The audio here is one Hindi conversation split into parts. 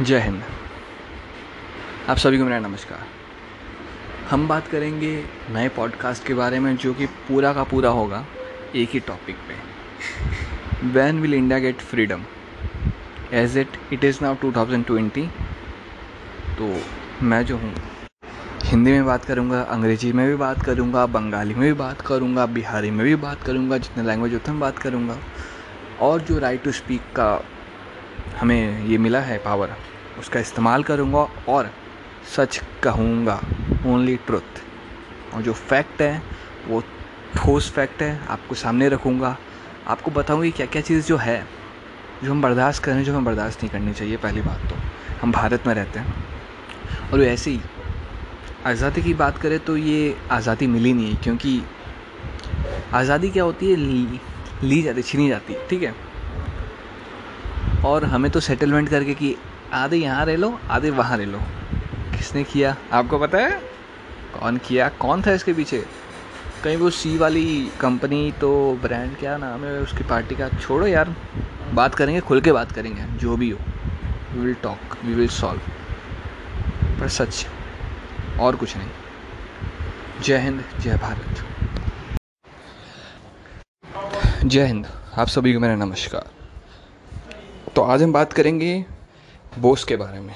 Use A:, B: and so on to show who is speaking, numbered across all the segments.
A: जय हिंद। आप सभी को मेरा नमस्कार। हम बात करेंगे नए पॉडकास्ट के बारे में जो कि पूरा का पूरा होगा एक ही टॉपिक पे। When will India get freedom as it it is now 2020 तो मैं जो हूँ, हिंदी में बात करूँगा, अंग्रेज़ी में भी बात करूँगा, बंगाली में भी बात करूँगा, बिहारी में भी बात करूँगा, जितने लैंग्वेज होते हैं बात करूँगा। और जो राइट टू स्पीक का हमें ये मिला है पावर उसका इस्तेमाल करूँगा और सच कहूँगा ओनली ट्रुथ और जो फैक्ट है, वो ठोस फैक्ट है, आपको सामने रखूँगा. आपको बताऊँगी क्या क्या चीज़ जो है, जो हम बर्दाश्त करें जो हमें बर्दाश्त नहीं करनी चाहिए, पहली बात तो. हम भारत में रहते हैं. और ऐसे ही, आज़ादी की बात करें तो ये आज़ादी मिली नहीं है क्योंकि आज़ादी क्या होती है, ली जाती, छीनी जाती है ठीक है? और हमें तो सेटलमेंट करके कि आधे यहाँ रह लो, आधे वहाँ रह लो। किसने किया? आपको पता है? कौन किया? कौन था इसके पीछे? कहीं वो सी वाली कंपनी तो ब्रांड क्या नाम है उसकी पार्टी का? छोड़ो यार। बात करेंगे, खुल के बात करेंगे, जो भी हो। We will talk we will solve पर सच, और कुछ नहीं। जय हिंद, जय भारत। जय हिंद, आप सभी को मेरा नमस्कार। तो आज हम बात करेंगे बोस के बारे में।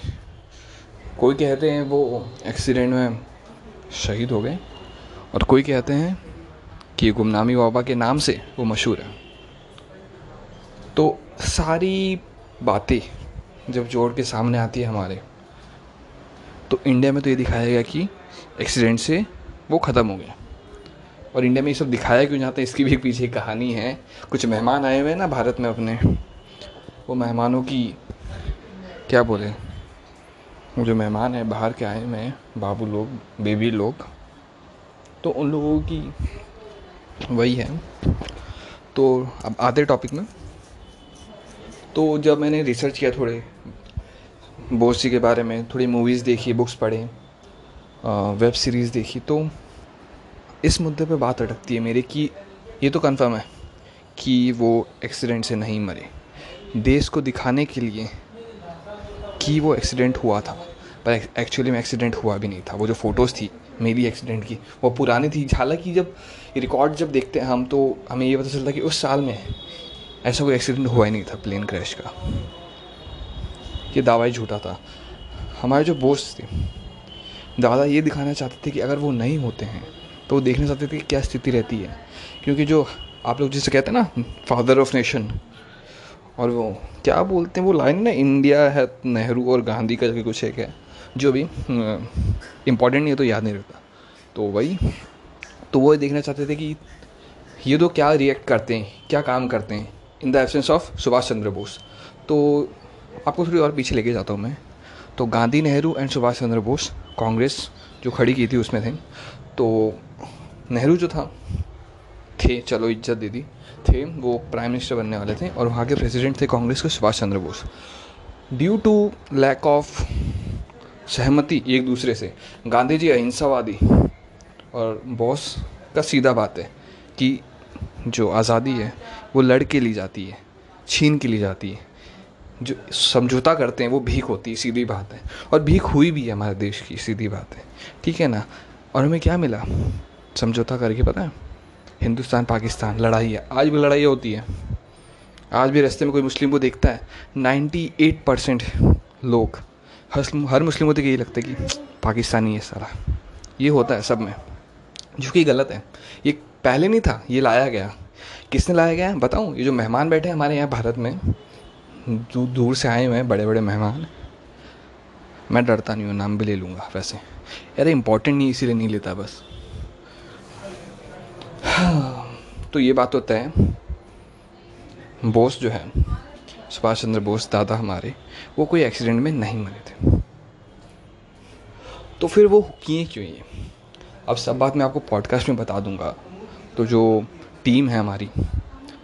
A: कोई कहते हैं वो एक्सीडेंट में शहीद हो गए और कोई कहते हैं कि गुमनामी बाबा के नाम से वो मशहूर है। तो सारी बातें जब जोड़ के सामने आती है हमारे तो इंडिया में तो ये दिखाया गया कि एक्सीडेंट से वो ख़त्म हो गया और इंडिया में ये सब दिखाया क्यों जाता है, इसकी भी पीछे कहानी है। कुछ मेहमान आए हुए हैं ना भारत में अपने वो मेहमानों की, क्या बोले? जो मेहमान है, बाहर के आए हैं, बाबू लोग, बेबी लोग तो उन लोगों की वही है। तो अब आते टॉपिक में। तो जब मैंने रिसर्च किया थोड़े, बोसी के बारे में, थोड़ी मूवीज़ देखी बुक्स पढ़े वेब सीरीज़ देखी तो इस मुद्दे पे बात अटकती है मेरे कि ये तो कंफर्म है कि वो एक्सीडेंट से नहीं मरे। देश को दिखाने के लिए कि वो एक्सीडेंट हुआ था। पर एक्चुअली में एक्सीडेंट हुआ भी नहीं था। वो जो फ़ोटोज़ थी, मेरी एक्सीडेंट की, वो पुरानी थी। हालाँकि जब रिकॉर्ड जब देखते हैं हम तो हमें ये पता चलता कि उस साल में ऐसा कोई एक्सीडेंट हुआ ही नहीं था प्लेन क्रैश का। ये दावा ही झूठा था। हमारे जो बोस थे, दादा ये दिखाना चाहते थे कि अगर वो नहीं होते हैं तो वो देखना चाहते थे कि क्या स्थिति रहती है। क्योंकि जो आप लोग जिसे कहते हैं ना फादर ऑफ़ नेशन और वो, क्या बोलते हैं, वो लाइन ना इंडिया है, नेहरू और गांधी का कुछ एक है, जो भी इम्पोर्टेंट नहीं है तो याद नहीं रहता। तो वही तो वो देखना चाहते थे कि ये तो क्या रिएक्ट करते हैं, क्या काम करते हैं in the absence of Subhash Chandra Bose. तो आपको थोड़ी और पीछे लेके जाता हूँ मैं। तो गांधी, नेहरू एंड सुभाष चंद्र बोस, कांग्रेस जो खड़ी की थी उसमें थे। तो नेहरू जो था थे, चलो इज़्ज़त दे दी, थे, वो प्राइम मिनिस्टर बनने वाले थे और वहाँ के प्रेसिडेंट थे कांग्रेस के Subhash Chandra Bose. Due to lack of सहमति एक दूसरे से गांधी जी अहिंसावादी और बॉस का सीधा बात है कि जो आज़ादी है, वो लड़ के ली जाती है, छीन के ली जाती है। जो समझौता करते हैं, वो भीख होती है, सीधी बात है। और भीख हुई भी है हमारे देश की, सीधी बात है। ठीक है ना? और हमें क्या मिला? समझौता करके पता है? हिंदुस्तान, पाकिस्तान, लड़ाई है। आज भी लड़ाई होती है। आज भी रास्ते में कोई मुस्लिम को देखता है। नाइन्टी एट परसेंट लोग हर मुस्लिम को तो यही लगता है कि पाकिस्तानी है सारा। ये होता है सब में। जो कि गलत है। ये पहले नहीं था, ये लाया गया। किसने लाया गया? बताऊँ, ये जो मेहमान बैठे हैं हमारे यहाँ भारत में दूर दूर से आए हुए हैं बड़े बड़े मेहमान। मैं डरता नहीं हूँ, नाम भी ले लूँगा वैसे। यार इम्पोर्टेंट नहीं, इसीलिए नहीं लेता बस। तो ये बात होता तय बोस जो है, सुभाष चंद्र बोस दादा हमारे, वो कोई एक्सीडेंट में नहीं मरे थे। तो फिर वो किए क्यों ये? अब सब बात मैं आपको पॉडकास्ट में बता दूँगा। तो जो टीम है हमारी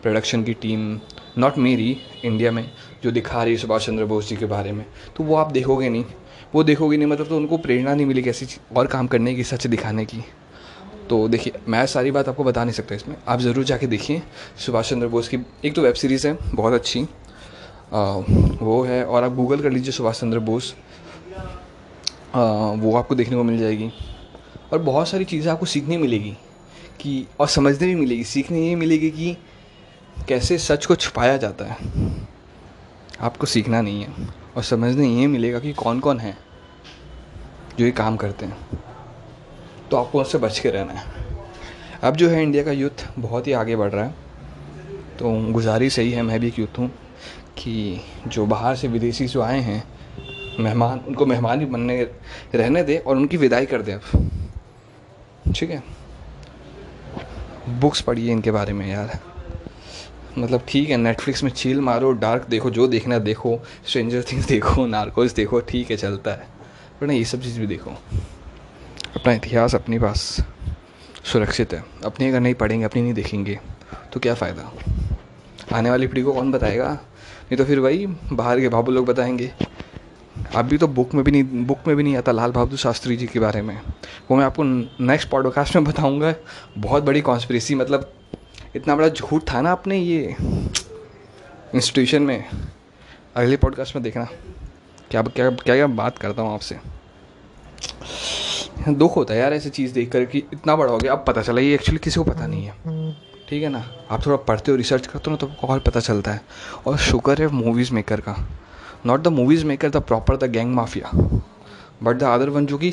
A: प्रोडक्शन की टीम नॉट मेरी इंडिया में, जो दिखा रही है सुभाष चंद्र बोस जी के बारे में तो वो आप देखोगे नहीं। वो देखोगे नहीं मतलब तो उनको प्रेरणा नहीं मिलेगी ऐसी और काम करने की, सच दिखाने की। तो देखिए मैं सारी बात आपको बता नहीं सकता इसमें। आप ज़रूर जाके देखिए सुभाष चंद्र बोस की। एक तो वेब सीरीज़ है बहुत अच्छी। आ, वो है और आप गूगल कर लीजिए सुभाष चंद्र बोस। आ, वो आपको देखने को मिल जाएगी। और बहुत सारी चीज़ें आपको सीखने मिलेगी कि और समझने भी मिलेगी। सीखने ये मिलेगी कि कैसे सच को छुपाया जाता है। आपको सीखना नहीं है और समझने ये मिलेगा कि कौन कौन है जो ये काम करते हैं। तो आपको उससे बच के रहना है। अब जो है इंडिया का यूथ बहुत ही आगे बढ़ रहा है। तो गुजारिश यही है, मैं भी एक यूथ हूँ कि जो बाहर से विदेशी जो आए हैं, मेहमान, उनको मेहमान ही बनने, रहने दें और उनकी विदाई कर दें अब। ठीक है? बुक्स पढ़िए इनके बारे में यार। मतलब ठीक है नेटफ्लिक्स में चील मारो डार्क देखो, जो देखना देखो स्ट्रेंजर थिंग्स देखो नार्कोस देखो, ठीक है, चलता है। पर नहीं, ये सब चीज़ भी देखो। अपना इतिहास अपने पास सुरक्षित है। अपनी अगर नहीं पढ़ेंगे, अपनी नहीं देखेंगे तो क्या फ़ायदा? आने वाली पीढ़ी को कौन बताएगा? नहीं तो फिर वही बाहर के बाबू लोग बताएँगे। अभी तो बुक में भी नहीं, बुक में भी नहीं आता लाल बहादुर शास्त्री जी के बारे में। वो मैं आपको नेक्स्ट पॉडकास्ट में बताऊँगा। बहुत बड़ी कॉन्स्परेसी मतलब इतना बड़ा झूठ था ना अपने ये इंस्टीट्यूशन में। अगले पॉडकास्ट में देखना। क्या क्या क्या क्या बात करता हूँ आपसे। दुख होता है यार ऐसी चीज़ देख कर कि इतना बड़ा हो गया, अब पता चला ये एक्चुअली किसी को पता नहीं है। ठीक है ना? आप थोड़ा पढ़ते हो रिसर्च करते हो ना तो आपको और पता चलता है। और शुक्र है मूवीज़ मेकर का। Not the movies maker the proper the gang mafia but the other one जो कि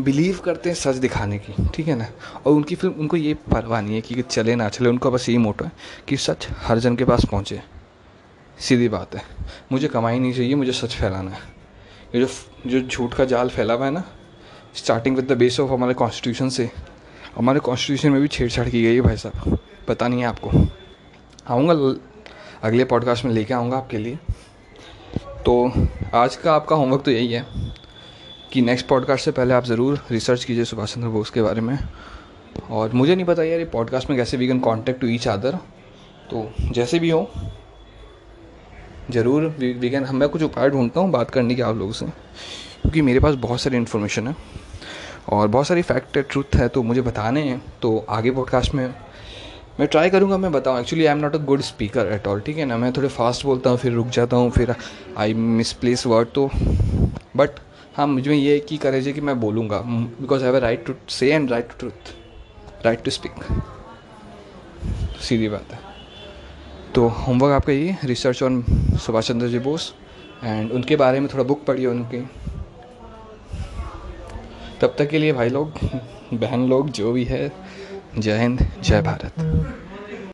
A: बिलीव करते हैं सच दिखाने की। ठीक है ना? और उनकी फ़िल्म उनको ये परवाह नहीं है कि चले ना चले, उनका बस यही मोटो है कि सच हर जन के पास पहुँचे। सीधी बात है। मुझे कमाई नहीं चाहिए, मुझे सच फैलाना है। ये जो जो झूठ का जाल फैला हुआ है ना starting with the base of हमारे कॉन्स्टिट्यूशन से। हमारे कॉन्स्टिट्यूशन में भी छेड़छाड़ की गई है भाई साहब। पता नहीं है आपको। आऊँगा अगले पॉडकास्ट में लेके आऊँगा आपके लिए। तो आज का आपका होमवर्क तो यही है कि नेक्स्ट पॉडकास्ट से पहले आप ज़रूर रिसर्च कीजिए सुभाष चंद्र बोस के बारे में। और मुझे नहीं पता यार ये पॉडकास्ट में कैसे we can contact to each other तो जैसे भी हो, ज़रूर वी कैन मैं कुछ उपाय ढूंढता हूँ बात करने की आप लोगों से। क्योंकि मेरे पास बहुत सारी इन्फॉर्मेशन है और बहुत सारी फैक्ट है ट्रूथ है तो मुझे बताने हैं। तो आगे पॉडकास्ट में मैं ट्राई करूँगा, मैं बताऊँ। Actually I am not a good speaker at all ठीक है ना? मैं थोड़े फास्ट बोलता हूँ, फिर रुक जाता हूँ, फिर आई मिस प्लेस वर्ड तो बट हाँ मुझे ये की करेज कि मैं बोलूँगा because have a right to say and right to truth right to speak सीधी बात है। तो होमवर्क आपका ये research on Subhash Chandra ji Bose and उनके बारे में थोड़ा बुक पढ़िए उनकी। तब तक के लिए भाई लोग, बहन लोग, जो भी है, जय हिंद, जय भारत।